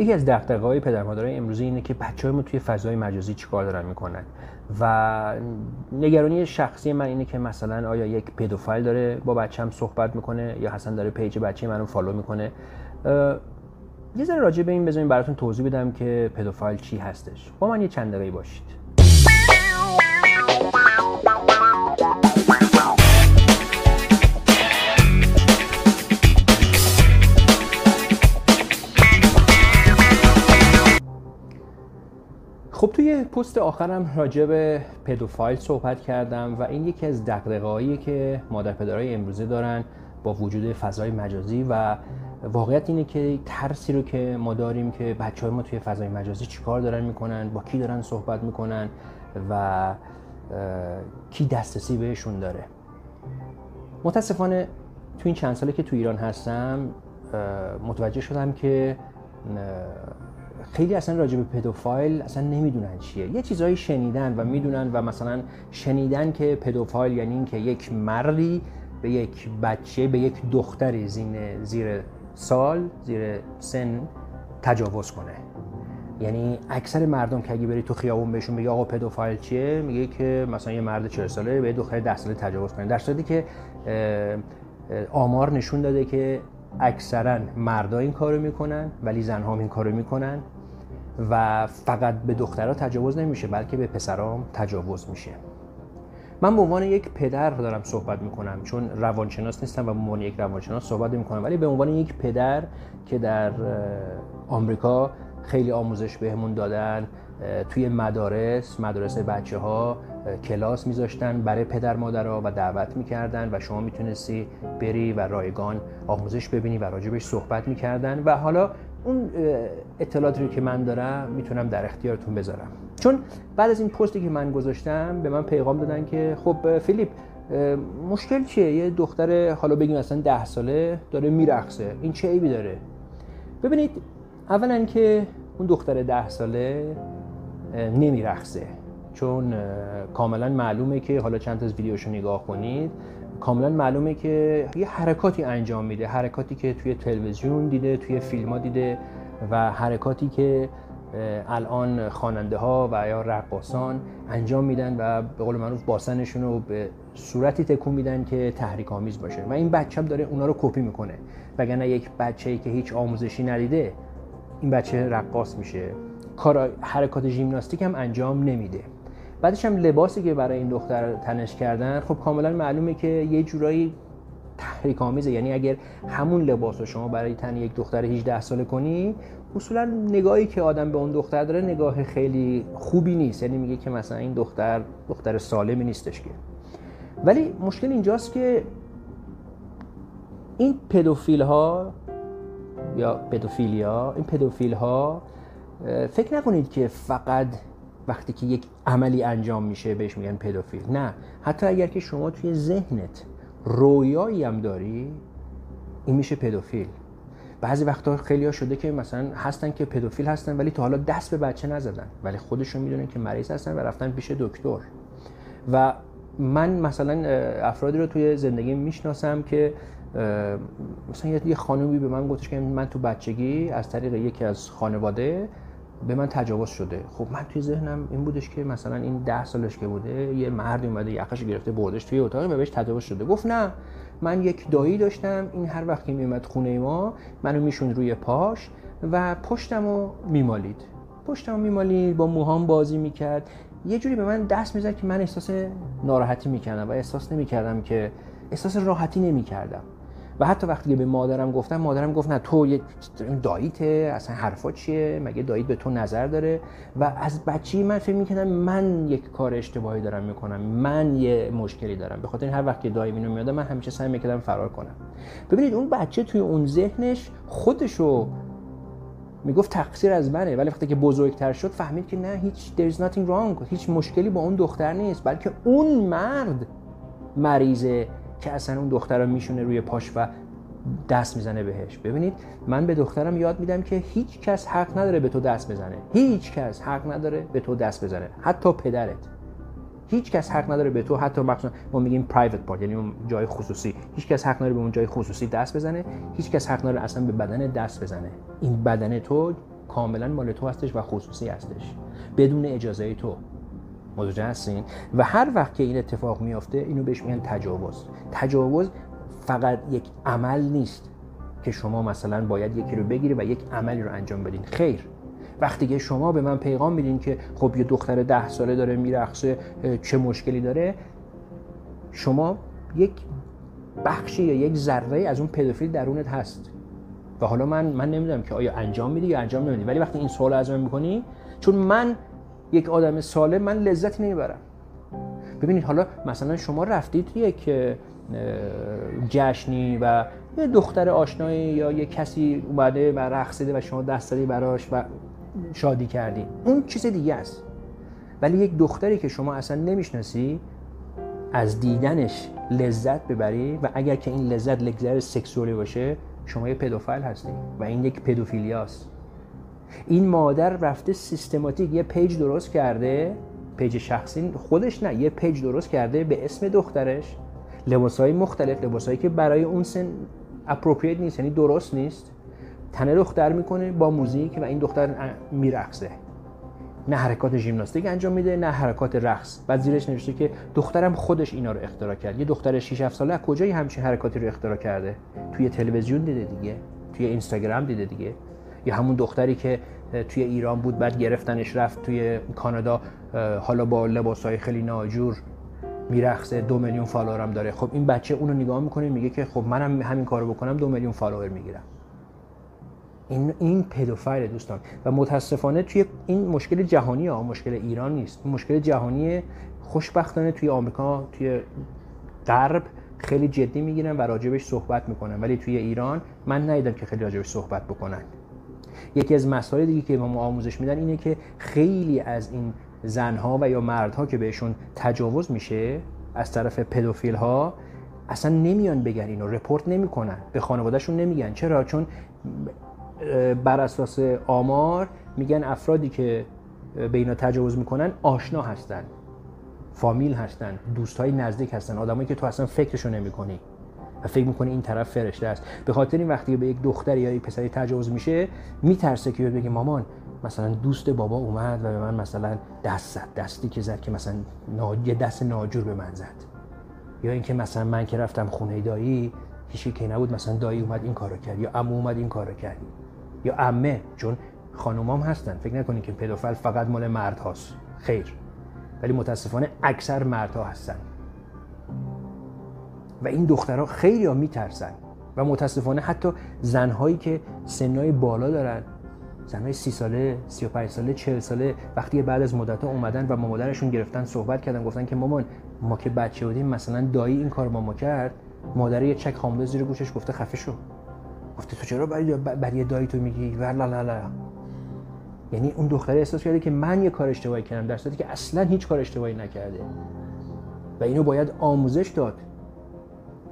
یکی از دغدغه‌های مادرای امروزی اینه که بچه‌های توی فضای مجازی چیکار دارن می‌کنن. و نگرانی شخصی من اینه که مثلا آیا یک pedophile داره با بچه‌م صحبت می‌کنه یا حسن داره page بچه منو follow می‌کنه. یه ذره راجع به این بذارین براتون توضیح بدم که pedophile چی هستش. با من یه چند دقیقه باشید. پست آخرم راجع به پدوفایل صحبت کردم و این یکی از دقدقه‌هایی که مادر پدرهای امروزه دارن با وجود فضای مجازی و واقعیت اینه که ترسی رو که ما داریم که بچه های ما توی فضای مجازی چیکار دارن می‌کنن با کی دارن صحبت می‌کنن و کی دسترسی بهشون داره. متاسفانه تو این چند ساله که تو ایران هستم متوجه شدم که خیلی اصلا راجع به پدوفایل اصلا نمی‌دونن چیه. یه چیزهایی شنیدن و می‌دونن و مثلا شنیدن که پدوفایل یعنی اینکه یک مردی به یک بچه به یک دختری زیر سال زیر سن تجاوز کنه. یعنی اکثر مردم که اگه بری تو خیابون بهشون بگی آقا پدوفایل چیه میگه که مثلا یه مرد 40 ساله به دختر 10 ساله تجاوز کنه. در صورتی که آمار نشون داده که اکثرا مردا این کارو می‌کنن ولی زنها این کارو می‌کنن و فقط به دخترها تجاوز نمیشه بلکه به پسرام تجاوز میشه. من به عنوان یک پدر دارم صحبت می‌کنم چون روانشناس نیستم و به عنوان یک روانشناس صحبت می‌کنم ولی به عنوان یک پدر که در آمریکا خیلی آموزش بهمون دادن توی مدارس مدارس بچه ها کلاس میذاشتن برای پدر مادرها و دعوت می‌کردن و شما می‌تونستی بری و رایگان آموزش ببینی و راجبش صحبت می‌کردن. و حالا اون اطلاعاتی رو که من دارم می‌تونم در اختیارتون بذارم. چون بعد از این پستی که من گذاشتم به من پیغام دادن که خب فیلیپ مشکل چیه؟ یه دختر حالا بگیم اصلا ده ساله داره میرقصه. این چه عیبی داره؟ ببینید اولا که اون دختر ده ساله نمیرقصه چون کاملا معلومه که حالا چند تا از ویدیوشو نگاه کنید کاملا معلومه که یه حرکاتی انجام میده. حرکاتی که توی تلویزیون دیده توی فیلم ها دیده و حرکاتی که الان خواننده ها و یا رقاسان انجام میدن و به قول معروف باسنشون رو به صورتی تکون میدن که تحریک آمیز باشه. و این بچه هم داره اونا رو کپی می‌کنه. وگرنه یک بچه ای که هیچ آموزشی ندیده این بچه رقاص میشه. کار حرکات ژیمناستیک هم انجام نمیده. بعدش هم لباسی که برای این دختر تنش کردن خب کاملا معلومه که یه جورایی تحریک آمیزه یعنی اگر همون لباس رو شما برای تن یک دختر 18 ساله کنی اصولا نگاهی که آدم به اون دختر داره نگاه خیلی خوبی نیست. یعنی میگه که مثلا این دختر دختر سالمی نیستش که. ولی مشکل اینجاست که این پدوفیل ها یا پدوفیلیا این پدوفیل ها فکر نکنید که فقط وقتی که یک عملی انجام میشه بهش میگن پدوفیل. نه. حتی اگر که شما توی ذهنت رویایی هم داری این میشه پدوفیل. بعضی وقتا خیلی ها شده که مثلا هستن که پدوفیل هستن ولی تا حالا دست به بچه نزدن. ولی خودشون می‌دونن که مریض هستن و رفتن پیش دکتر. و من مثلا افرادی رو توی زندگی می‌شناسم که مثلا یه خانومی به من گفتش که من تو بچگی از طریق یکی از خانواده به من تجاوز شده. خب من توی ذهنم این بودش که مثلا این ده سالش که بوده یه مردی اومده یخش گرفته بردش توی اتاق و بهش تجاوز شده. گفت نه من یک دایی داشتم این هر وقت که میومد خونه ما منو میشون روی پاش و پشتمو میمالید. پشتمو میمالید با موهام بازی می‌کرد. یه جوری به من دست می‌زد که من احساس ناراحتی می‌کردم و احساس نمی‌کردم که احساس راحتی نمی‌کردم. و حتی وقتی که به مادرم گفتم مادرم گفت نه تو یه داییته اصلا حرفا چیه؟ مگه داییت به تو نظر داره؟ و از بچی من فکر می‌کنم من یک کار اشتباهی دارم می‌کنم من یه مشکلی دارم. به خاطر هر وقت که دایی میاد من همیشه سعی می‌کردم فرار کنم. ببینید اون بچه توی اون ذهنش خودشو می‌گفت تقصیر از منه. ولی وقتی که بزرگتر شد فهمید که نه هیچ there is nothing wrong. هیچ مشکلی با اون دختر نیست بلکه اون مرد مریضه. که اصلا اون دختر میشونه روی پاش و دست می‌زنه بهش. ببینید من به دخترم یاد میدم که هیچ کس حق نداره به تو دست بزنه. هیچ کس حق نداره به تو دست بزنه. حتی پدرت. هیچ کس حق نداره به تو حتی مخصوصا ما میگیم پرایوت پارت یعنی جای خصوصی. هیچ کس حق نداره به اون جای خصوصی دست بزنه. هیچ کس حق نداره اصلا به بدن دست بزنه. این بدن تو کاملا مال تو هستش و خصوصی هستش. بدون اجازه تو. متوجه هستین و هر وقت که این اتفاق میافته اینو بهش میگن تجاوز. تجاوز فقط یک عمل نیست که شما مثلا باید یکی رو بگیری و یک عملی رو انجام بدین. خیر. وقتی که شما به من پیغام میدین که خب یه دختر ده ساله داره میرقصه چه مشکلی داره شما یک بخشی یا یک ذره از اون پدوفیل درونت هست. و حالا من من نمی‌دونم که آیا انجام میدی یا انجام نمیدی. ولی وقتی این سوال از من می‌کنی چون من یک آدم سالم من لذتی نمی‌برم. ببینید حالا مثلا شما رفتید یک جشنی و یه دختر آشنایی یا یه کسی اومده و رقصیده و شما دست دادی براش و شادی کردی. اون چیز دیگه است. ولی یک دختری که شما اصلا نمی‌شناسی از دیدنش لذت ببری و اگر که این لذت لذت سکسولی باشه شما یه پدوفایل هستی و این یک پدوفیلیاست. این مادر رفته سیستماتیک یه page درست کرده page شخصی خودش نه یه page درست کرده به اسم دخترش. های مختلف لباسایی که برای اون سن appropriate نیست یعنی درست نیست. تن دختر می‌کنه با موزیک و این دختر میرقصه. نه حرکات ژیمناستیک انجام میده نه حرکات رقص. بعد زیرش نوشته که دخترم خودش اینا رو اختراع کرد. یه دختر 6 7 ساله از کجای همچین حرکاتی رو اختراع کرده؟ توی تلویزیون دیده دیگه توی اینستاگرام دیده دیگه. یا همون دختری که توی ایران بود بعد گرفتنش رفت توی کانادا حالا با لباسهای خیلی ناجور میرخصه دو میلیون فالوورم داره. خب این بچه اونو نگاه می‌کنه میگه که خب منم همین کارو بکنم دو میلیون فالوور می‌گیرم. این این پدوفایل دوستان. و متاسفانه توی این مشکل جهانی ها مشکل ایران نیست. مشکل جهانی خوشبختانه توی آمریکا توی غرب خیلی جدی می‌گیرن و راجبش صحبت می‌کنن. ولی توی ایران من ندیدم که خیلی راجبش صحبت بکنن. یکی از مسائل دیگه که ما آموزش میدن اینه که خیلی از این زنها و یا مردها که بهشون تجاوز میشه از طرف پدوفیل ها اصلا نمیان بگن اینو رپورت نمی‌کنن. به خانوادهشون نمیگن. چرا؟ چون بر اساس آمار میگن افرادی که به اینا تجاوز می‌کنن آشنا هستن فامیل هستن دوستای نزدیک هستن آدمایی که تو اصلا فکرشو نمی‌کنی. و فکر می‌کنه این طرف فرشته است. به خاطر این وقتی به یک دختر یا یک پسری تجاوز میشه میترسه که بگه مامان مثلا دوست بابا اومد و به من مثلا دست زد. دستی که زد که مثلا یه دست ناجور به من زد. یا اینکه مثلا من که رفتم خونه دایی هیچی که نبود مثلا دایی اومد این کارو کرد یا عمو اومد این کارو کرد. یا عمه چون خانومام هستن. فکر نکنید که پدوفل فقط مال مرد هاست خیر. ولی متاسفانه اکثر مردها هستن. و این دخترها خیلی ها میترسن و متاسفانه حتی زنهایی که سنهای بالا دارن زنهای سی ساله، سی و پنج ساله، چهل ساله وقتی بعد از مدت اومدن و مادرشون گرفتن صحبت کردن گفتن که مامان ما که بچه بودیم مثلا دایی این کار ما ما کرد مادر یه چک خامده زیر گوشش گفته خفه شو. گفته تو چرا برای, برای دایی تو میگی؟ لا لا لا. یعنی اون دختره احساس کرده که من یه کار اشتباهی کردم در صورتی که اصلا هیچ کار اشتباهی نکرده. و اینو باید آموزش داد.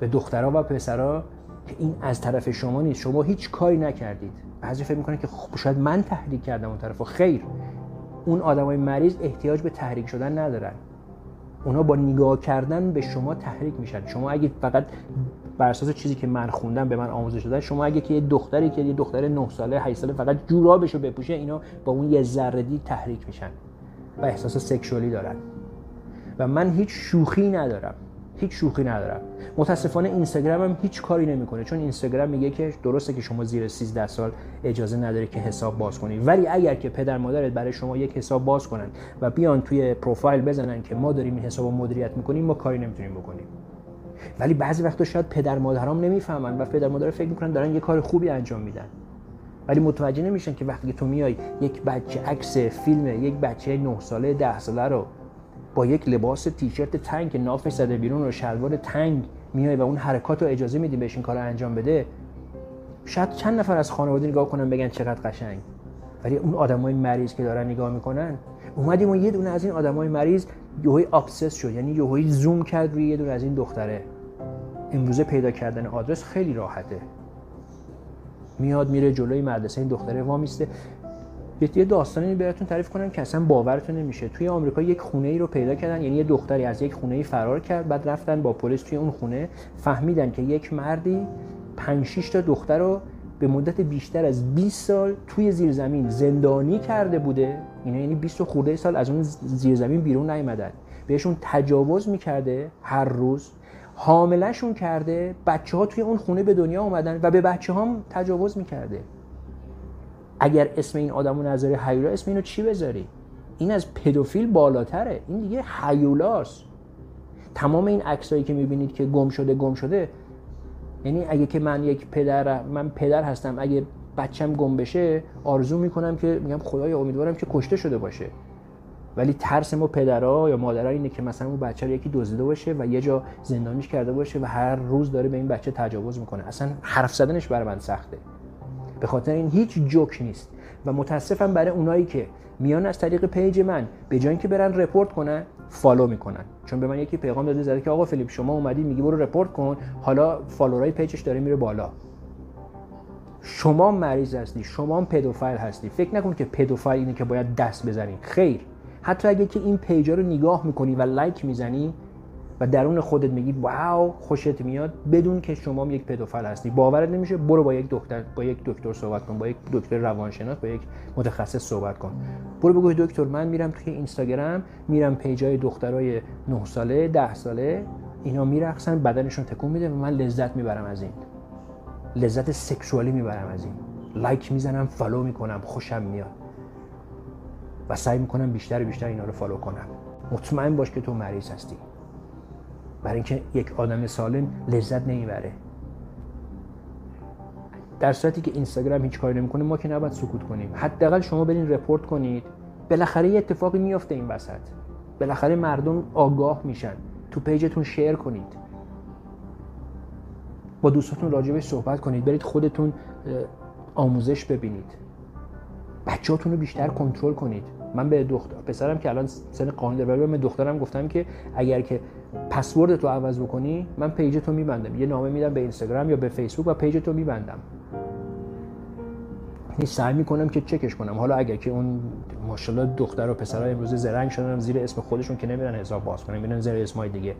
به دخترها و پسرها که این از طرف شما نیست. شما هیچ کاری نکردید. بعضی فکر می‌کنن که خب شاید من تحریک کردم اون طرف. خیر. اون آدمای مریض احتیاج به تحریک شدن ندارن. اونا با نگاه کردن به شما تحریک میشن. شما اگه فقط بر اساس چیزی که من خوندم به من آموزش دادن شما اگه که یه دختری که یه دختر 9 ساله 8 ساله فقط جورابشو بپوشه اینا با اون یه ذره تحریک میشن و احساس سکشوالی دارن. و من هیچ شوخی ندارم. هیچ شوخی ندارم. متاسفانه اینستاگرام هم هیچ کاری نمی‌کنه چون اینستاگرام میگه که درسته که شما زیر 13 سال اجازه نداره که حساب باز کنی. ولی اگر که پدر مادرت برای شما یک حساب باز کنن و بیان توی پروفایل بزنن که ما داریم این حساب مدیریت می‌کنیم ما کاری نمی‌تونیم بکنیم. ولی بعضی وقتا شاید پدر مادرام نمی‌فهمن و پدر مادر فکر می‌کنن دارن یه کار خوبی انجام میدن. ولی متوجه نمیشن که وقتی تو میای یک بچه عکس فیلم یک بچه 9 ساله 10 ساله رو با یک لباس تیشرت تنگ که نافش زده بیرون و شلوار تنگ میای و اون حرکات رو اجازه میدی بهش این کار انجام بده شاید چند نفر از خانواده نگاه کنن بگن چقدر قشنگ. ولی اون آدمای مریض که دارن نگاه می‌کنن اومدیم و یه دونه از این آدمای مریض یهوی آبسس شد یعنی یهوی زوم کرد روی یه دونه از این دختره. امروزه پیدا کردن آدرس خیلی راحته. میاد میره جلوی مدرسه این دختره وامیسته. یه داستانی براتون تعریف کنم که اصلا باورتون نمیشه. توی آمریکا یک خونه ای رو پیدا کردن یعنی یه دختری از یک خونه ای فرار کرد بعد رفتن با پلیس توی اون خونه فهمیدن که یک مردی 5 6 تا دختر رو به مدت بیشتر از 20 سال توی زیرزمین زندانی کرده بوده. اینا یعنی 20 خورده سال از اون زیرزمین بیرون نیومدن. بهشون تجاوز می‌کرده هر روز. حاملشون کرده بچه ها توی اون خونه به دنیا اومدن و به بچه هم تجاوز می‌کرده. اگر اسم این آدمو نظری حیولا اسم اینو چی بذاری؟ این از پدوفیل بالاتره. این دیگه حیولاست تمام این عکسایی که می‌بینید که گم شده گم شده یعنی اگه که من یک پدر من پدر هستم اگه بچم گم بشه آرزو می‌کنم که میگم خدایا امیدوارم که کشته شده باشه. ولی ترس ما پدرها یا مادرها اینه که مثلا اون بچه رو یکی دزدیده باشه و یه جا زندانیش کرده باشه و هر روز داره به این بچه تجاوز می‌کنه. اصلا حرف زدنش برای من سخته. به خاطر این هیچ جوک نیست. و متاسفم برای اونایی که میان از طریق page من به جای اینکه برن report کنن follow می‌کنن. چون به من یکی پیغام داده زده که آقا فیلیپ شما اومدی میگی برو report کن حالا follower ای page ش داره میره بالا. شما مریض هستی شما pedophile هستی. فکر نکن که pedophile اینه که باید دست بزنی. خیر. حتی اگه که این پیجا رو نگاه می‌کنی و لایک می‌زنی و درون خودت میگی واو خوشت میاد. بدون که شما یک پدوفل هستی. باورت نمیشه برو با یک دکتر با یک دکتر صحبت کن با یک دکتر روانشناس با یک متخصص صحبت کن. برو بگو دکتر من میرم توی اینستاگرام میرم پیجای دخترای 9 ساله 10 ساله اینا میرقصن بدنشون تکون میده و من لذت می‌برم از این. لذت سکشوالی می‌برم از این. like می‌زنم follow می‌کنم خوشم میاد. و سعی می‌کنم بیشتر بیشتر اینا رو follow کنم. مطمئن باش که تو مریض هستی. برای اینکه یک آدم سالم لذت نمی‌بره. در صورتی که اینستاگرام هیچ کاری نمی‌کنه ما که نباید سکوت کنیم. حداقل شما برین report کنید. بالاخره یه اتفاقی میافته این وسط. بالاخره مردم آگاه میشن. تو page تون share کنید. با دوستاتون راجبش صحبت کنید. برید خودتون آموزش ببینید. بچه‌هاتون رو بیشتر کنترل کنید. من به دختر پسرم که الان سن قانون داره به دخترم گفتم که اگر که پسورد تو عوض بکنی من page تو میبندم. یه نامه میدم به اینستاگرام یا به فیسبوک و page تو میبندم. یعنی سعی می‌کنم که چکش کنم. حالا اگر که اون ماشاءالله دختر و پسرای امروز زرنگ شدن زیر اسم خودشون که نمیرن حساب باز کنن میرن زیر اسمای دیگه.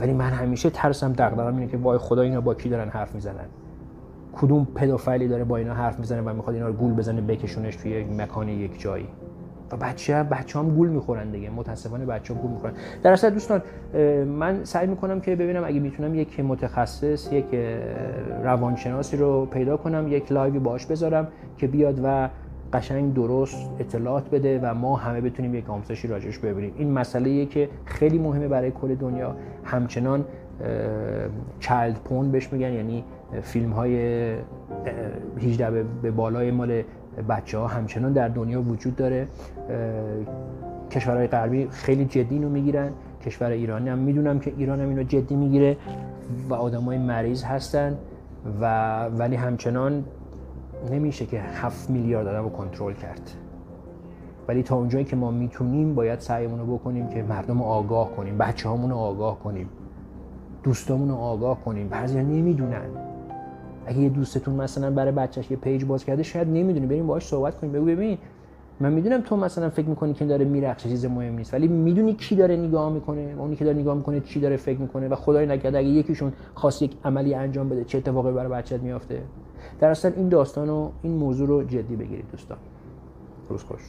ولی من همیشه ترسم دغدغه‌ام اینه که وای خدا اینا با کی دارن حرف می‌زنن. کدوم پدوفایلی داره با اینا حرف می‌زنه و می‌خواد اینا رو گول بزنه بکشونش توی مکان یک جایی. و بچه بچه هم گول می‌خورن دیگه متاسفانه بچه هم گول می‌خورن. در اصل دوستان من سعی می‌کنم که ببینم اگه می‌تونم یک متخصص یک روانشناسی رو پیدا کنم یک لایوی باش بذارم که بیاد و قشنگ درست اطلاعات بده و ما همه بتونیم یک آموزشی راجعش ببینیم. این مسئله که خیلی مهمه برای کل دنیا. همچنان چایلد پون بهش میگن یعنی فیلم های 18 به بالای مال بچه ها همچنان در دنیا وجود داره. کشورهای غربی خیلی جدی اینو می‌گیرن. کشور ایرانی هم می‌دونم که ایران هم اینو جدی می‌گیره و آدمای مریض هستن و ولی همچنان نمیشه که 7 میلیارد آدم رو کنترل کرد. ولی تا اونجایی که ما می‌تونیم باید سعیمون رو بکنیم که مردم رو آگاه کنیم بچه رو آگاه کنیم دوستامون رو آگاه کنیم. بعضی نمی‌دونن. اگه یه دوستتون مثلا برای بچهش یه پیج باز کرده شاید نمی‌دونی. بریم باهاش صحبت کنیم. بگو ببین من می‌دونم تو مثلا فکر می‌کنی که داره میرقصه چیز مهم نیست. ولی می‌دونی کی داره نگاه می‌کنه اونی که داره نگاه می‌کنه چی داره فکر می‌کنه و خدای نکرده اگه یکیشون خواست یک عملی انجام بده چه اتفاقی برای بچت میافته؟ در اصل این داستان و این موضوع رو جدی بگیرید دوستان. روز خوش.